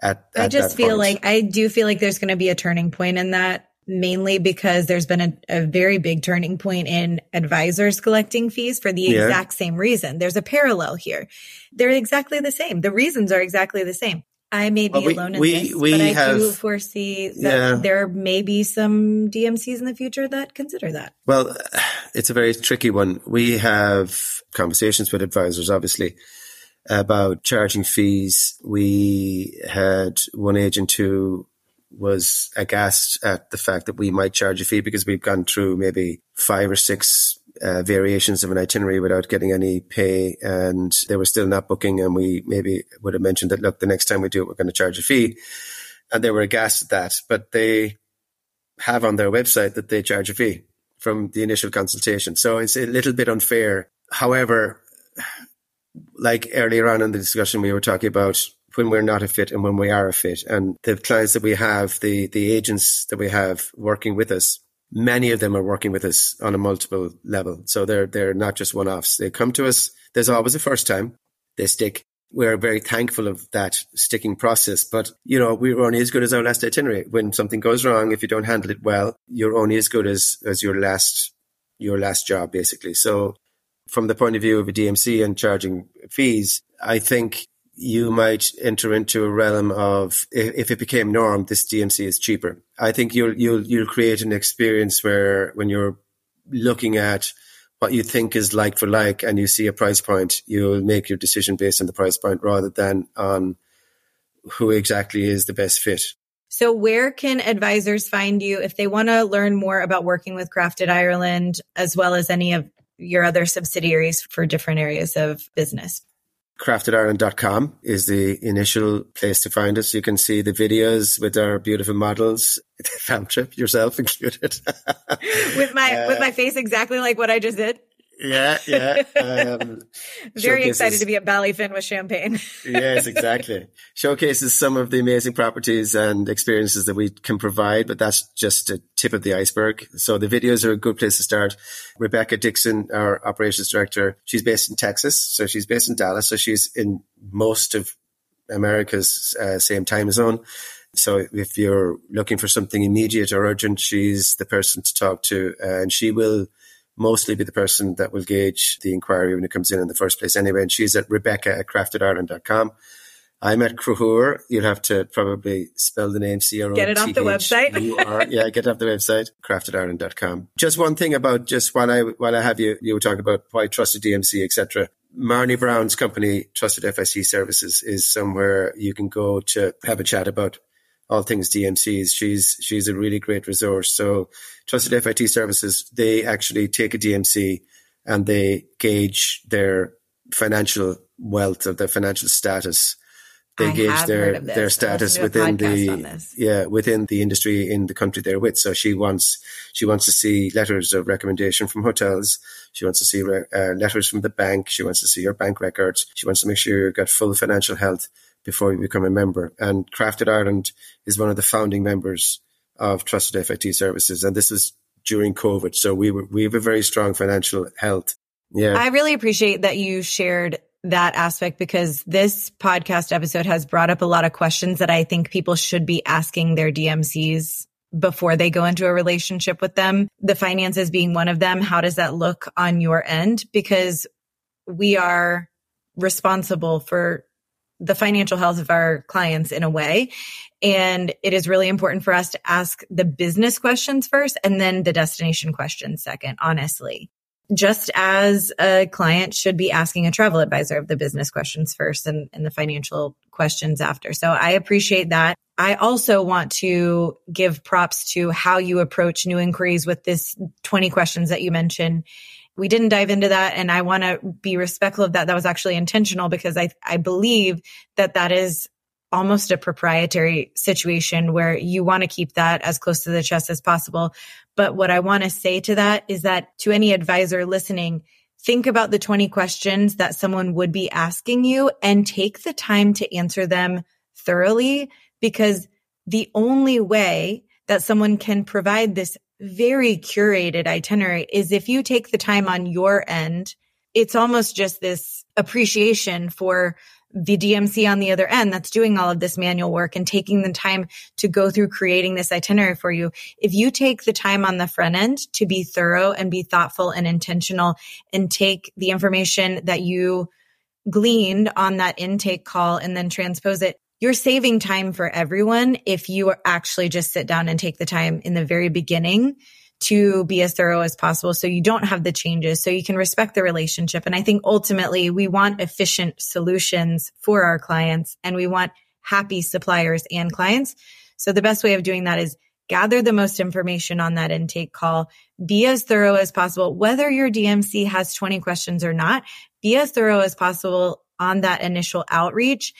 At, at I just feel point. like, I do feel like there's going to be a turning point in that mainly because there's been a, a, very big turning point in advisors collecting fees for the yeah. exact same reason. There's a parallel here. They're exactly the same. The reasons are exactly the same. I may be we, alone in we, this, we but I have, do foresee that yeah. there may be some DMCs in the future that consider that. Well, it's a very tricky one. We have conversations with advisors, obviously, about charging fees. We had one agent who was aghast at the fact that we might charge a fee because we've gone through maybe five or six uh, variations of an itinerary without getting any pay and they were still not booking and we maybe would have mentioned that look the next time we do it we're going to charge a fee. And they were aghast at that but they have on their website that they charge a fee from the initial consultation. So it's a little bit unfair. However like earlier on in the discussion we were talking about when we're not a fit and when we are a fit. And the clients that we have the the agents that we have working with us many of them are working with us on a multiple level. So they're, they're not just one offs. They come to us. There's always a first time they stick. We're very thankful of that sticking process, but you know, we're only as good as our last itinerary. When something goes wrong, if you don't handle it well, you're only as good as, as your last, your last job, basically. So from the point of view of a DMC and charging fees, I think you might enter into a realm of if it became norm, this DMC is cheaper. I think you'll you'll you'll create an experience where when you're looking at what you think is like for like and you see a price point, you'll make your decision based on the price point rather than on who exactly is the best fit. So where can advisors find you if they want to learn more about working with Crafted Ireland as well as any of your other subsidiaries for different areas of business? craftedireland.com is the initial place to find us. You can see the videos with our beautiful models, the fam trip yourself included. with my uh, with my face exactly like what I just did. Yeah, yeah. Um, Very excited to be at Ballyfin with champagne. yes, exactly. Showcases some of the amazing properties and experiences that we can provide, but that's just a tip of the iceberg. So the videos are a good place to start. Rebecca Dixon, our operations director, she's based in Texas, so she's based in Dallas, so she's in most of America's uh, same time zone. So if you're looking for something immediate or urgent, she's the person to talk to, uh, and she will mostly be the person that will gauge the inquiry when it comes in in the first place anyway. And she's at Rebecca at craftedireland.com. I'm at Crothúr. You'll have to probably spell the name C R O. Get it off the website. yeah, get it off the website, craftedireland.com. Just one thing about just while I while I have you, you were talking about why trusted DMC, etc. Marnie Brown's company, Trusted FIT Services, is somewhere you can go to have a chat about all things DMCs. She's she's a really great resource. So Trusted FIT Services, they actually take a DMC and they gauge their financial wealth or their financial status. They I gauge their their status within the yeah within the industry in the country they're with. So she wants she wants to see letters of recommendation from hotels. She wants to see uh, letters from the bank. She wants to see your bank records. She wants to make sure you've got full financial health before you become a member. And Crafted Ireland is one of the founding members of Trusted FIT Services. And this was during COVID. So we were, we have a very strong financial health. Yeah. I really appreciate that you shared that aspect because this podcast episode has brought up a lot of questions that I think people should be asking their DMCs before they go into a relationship with them. The finances being one of them. How does that look on your end? Because we are responsible for the financial health of our clients in a way. And it is really important for us to ask the business questions first and then the destination questions second, honestly. Just as a client should be asking a travel advisor of the business questions first and, and the financial questions after. So I appreciate that. I also want to give props to how you approach new inquiries with this 20 questions that you mentioned we didn't dive into that and I want to be respectful of that. That was actually intentional because I, I believe that that is almost a proprietary situation where you want to keep that as close to the chest as possible. But what I want to say to that is that to any advisor listening, think about the 20 questions that someone would be asking you and take the time to answer them thoroughly because the only way that someone can provide this very curated itinerary is if you take the time on your end, it's almost just this appreciation for the DMC on the other end that's doing all of this manual work and taking the time to go through creating this itinerary for you. If you take the time on the front end to be thorough and be thoughtful and intentional and take the information that you gleaned on that intake call and then transpose it you're saving time for everyone if you actually just sit down and take the time in the very beginning to be as thorough as possible so you don't have the changes so you can respect the relationship. And i think ultimately we want efficient solutions for our clients and we want happy suppliers and clients. So the best way of doing that is gather the most information on that intake call. Be as thorough as possible. Whether your dmc has 20 questions or not be as thorough as possible on that initial outreach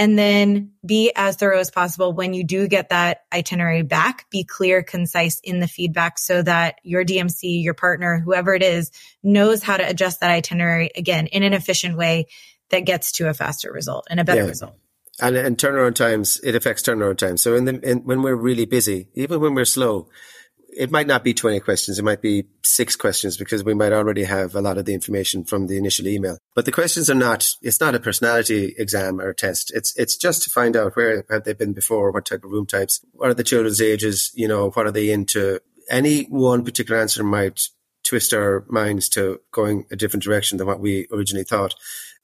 and then be as thorough as possible when you do get that itinerary back. Be clear, concise in the feedback so that your DMC, your partner, whoever it is, knows how to adjust that itinerary again in an efficient way that gets to a faster result and a better yeah. result. And, and turnaround times, it affects turnaround time. So in the, in, when we're really busy, even when we're slow, it might not be 20 questions. It might be six questions because we might already have a lot of the information from the initial email. But the questions are not, it's not a personality exam or test. It's, it's just to find out where have they been before? What type of room types? What are the children's ages? You know, what are they into? Any one particular answer might twist our minds to going a different direction than what we originally thought.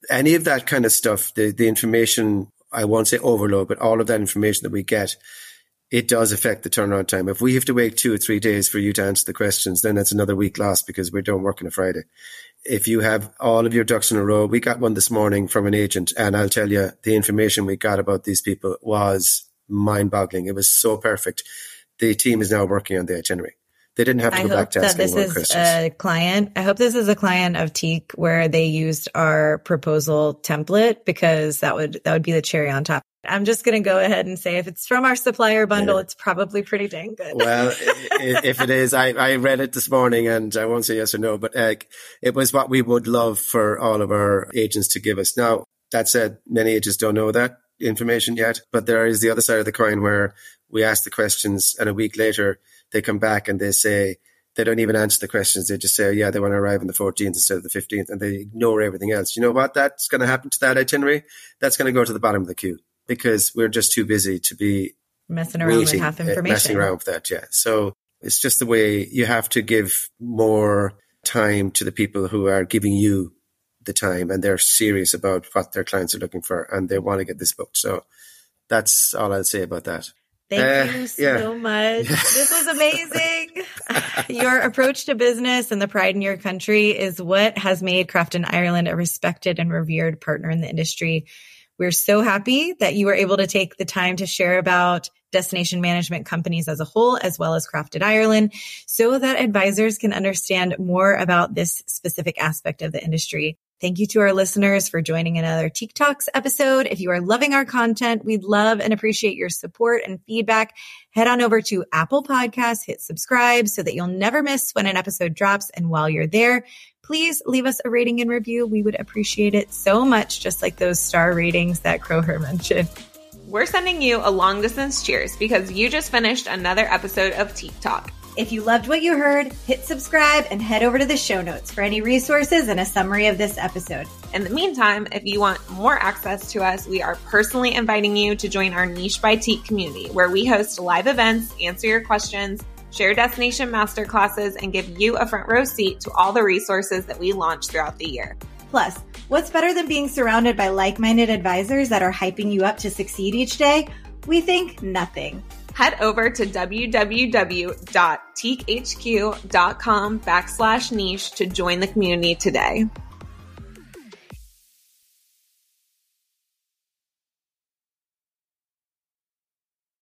Any of that kind of stuff, the, the information, I won't say overload, but all of that information that we get it does affect the turnaround time. If we have to wait two or three days for you to answer the questions, then that's another week lost because we don't work on a Friday. If you have all of your ducks in a row, we got one this morning from an agent and I'll tell you the information we got about these people was mind boggling. It was so perfect. The team is now working on the itinerary. They didn't have to go back to asking that this is questions. a client. I hope this is a client of Teak where they used our proposal template because that would that would be the cherry on top. I'm just going to go ahead and say if it's from our supplier bundle, yeah. it's probably pretty dang good. well, if it is, I, I read it this morning and I won't say yes or no, but uh, it was what we would love for all of our agents to give us. Now, that said, many agents don't know that information yet, but there is the other side of the coin where we ask the questions and a week later they come back and they say, they don't even answer the questions. They just say, oh, yeah, they want to arrive on the 14th instead of the 15th and they ignore everything else. You know what? That's going to happen to that itinerary. That's going to go to the bottom of the queue because we're just too busy to be messing around with half uh, information. Messing around with that, yeah. So it's just the way you have to give more time to the people who are giving you the time and they're serious about what their clients are looking for and they want to get this booked. So that's all I'll say about that. Thank uh, you so yeah. much. this was amazing. your approach to business and the pride in your country is what has made Crafted in Ireland a respected and revered partner in the industry. We're so happy that you were able to take the time to share about destination management companies as a whole, as well as Crafted Ireland, so that advisors can understand more about this specific aspect of the industry. Thank you to our listeners for joining another Teak Talks episode. If you are loving our content, we'd love and appreciate your support and feedback. Head on over to Apple Podcasts, hit subscribe so that you'll never miss when an episode drops. And while you're there, please leave us a rating and review. We would appreciate it so much, just like those star ratings that Crothúr mentioned. We're sending you a long distance cheers because you just finished another episode of Teak Talk. If you loved what you heard, hit subscribe and head over to the show notes for any resources and a summary of this episode. In the meantime, if you want more access to us, we are personally inviting you to join our Niche by Teak community where we host live events, answer your questions, share destination masterclasses, and give you a front row seat to all the resources that we launch throughout the year. Plus, what's better than being surrounded by like minded advisors that are hyping you up to succeed each day? We think nothing. Head over to www.teakhq.com backslash niche to join the community today.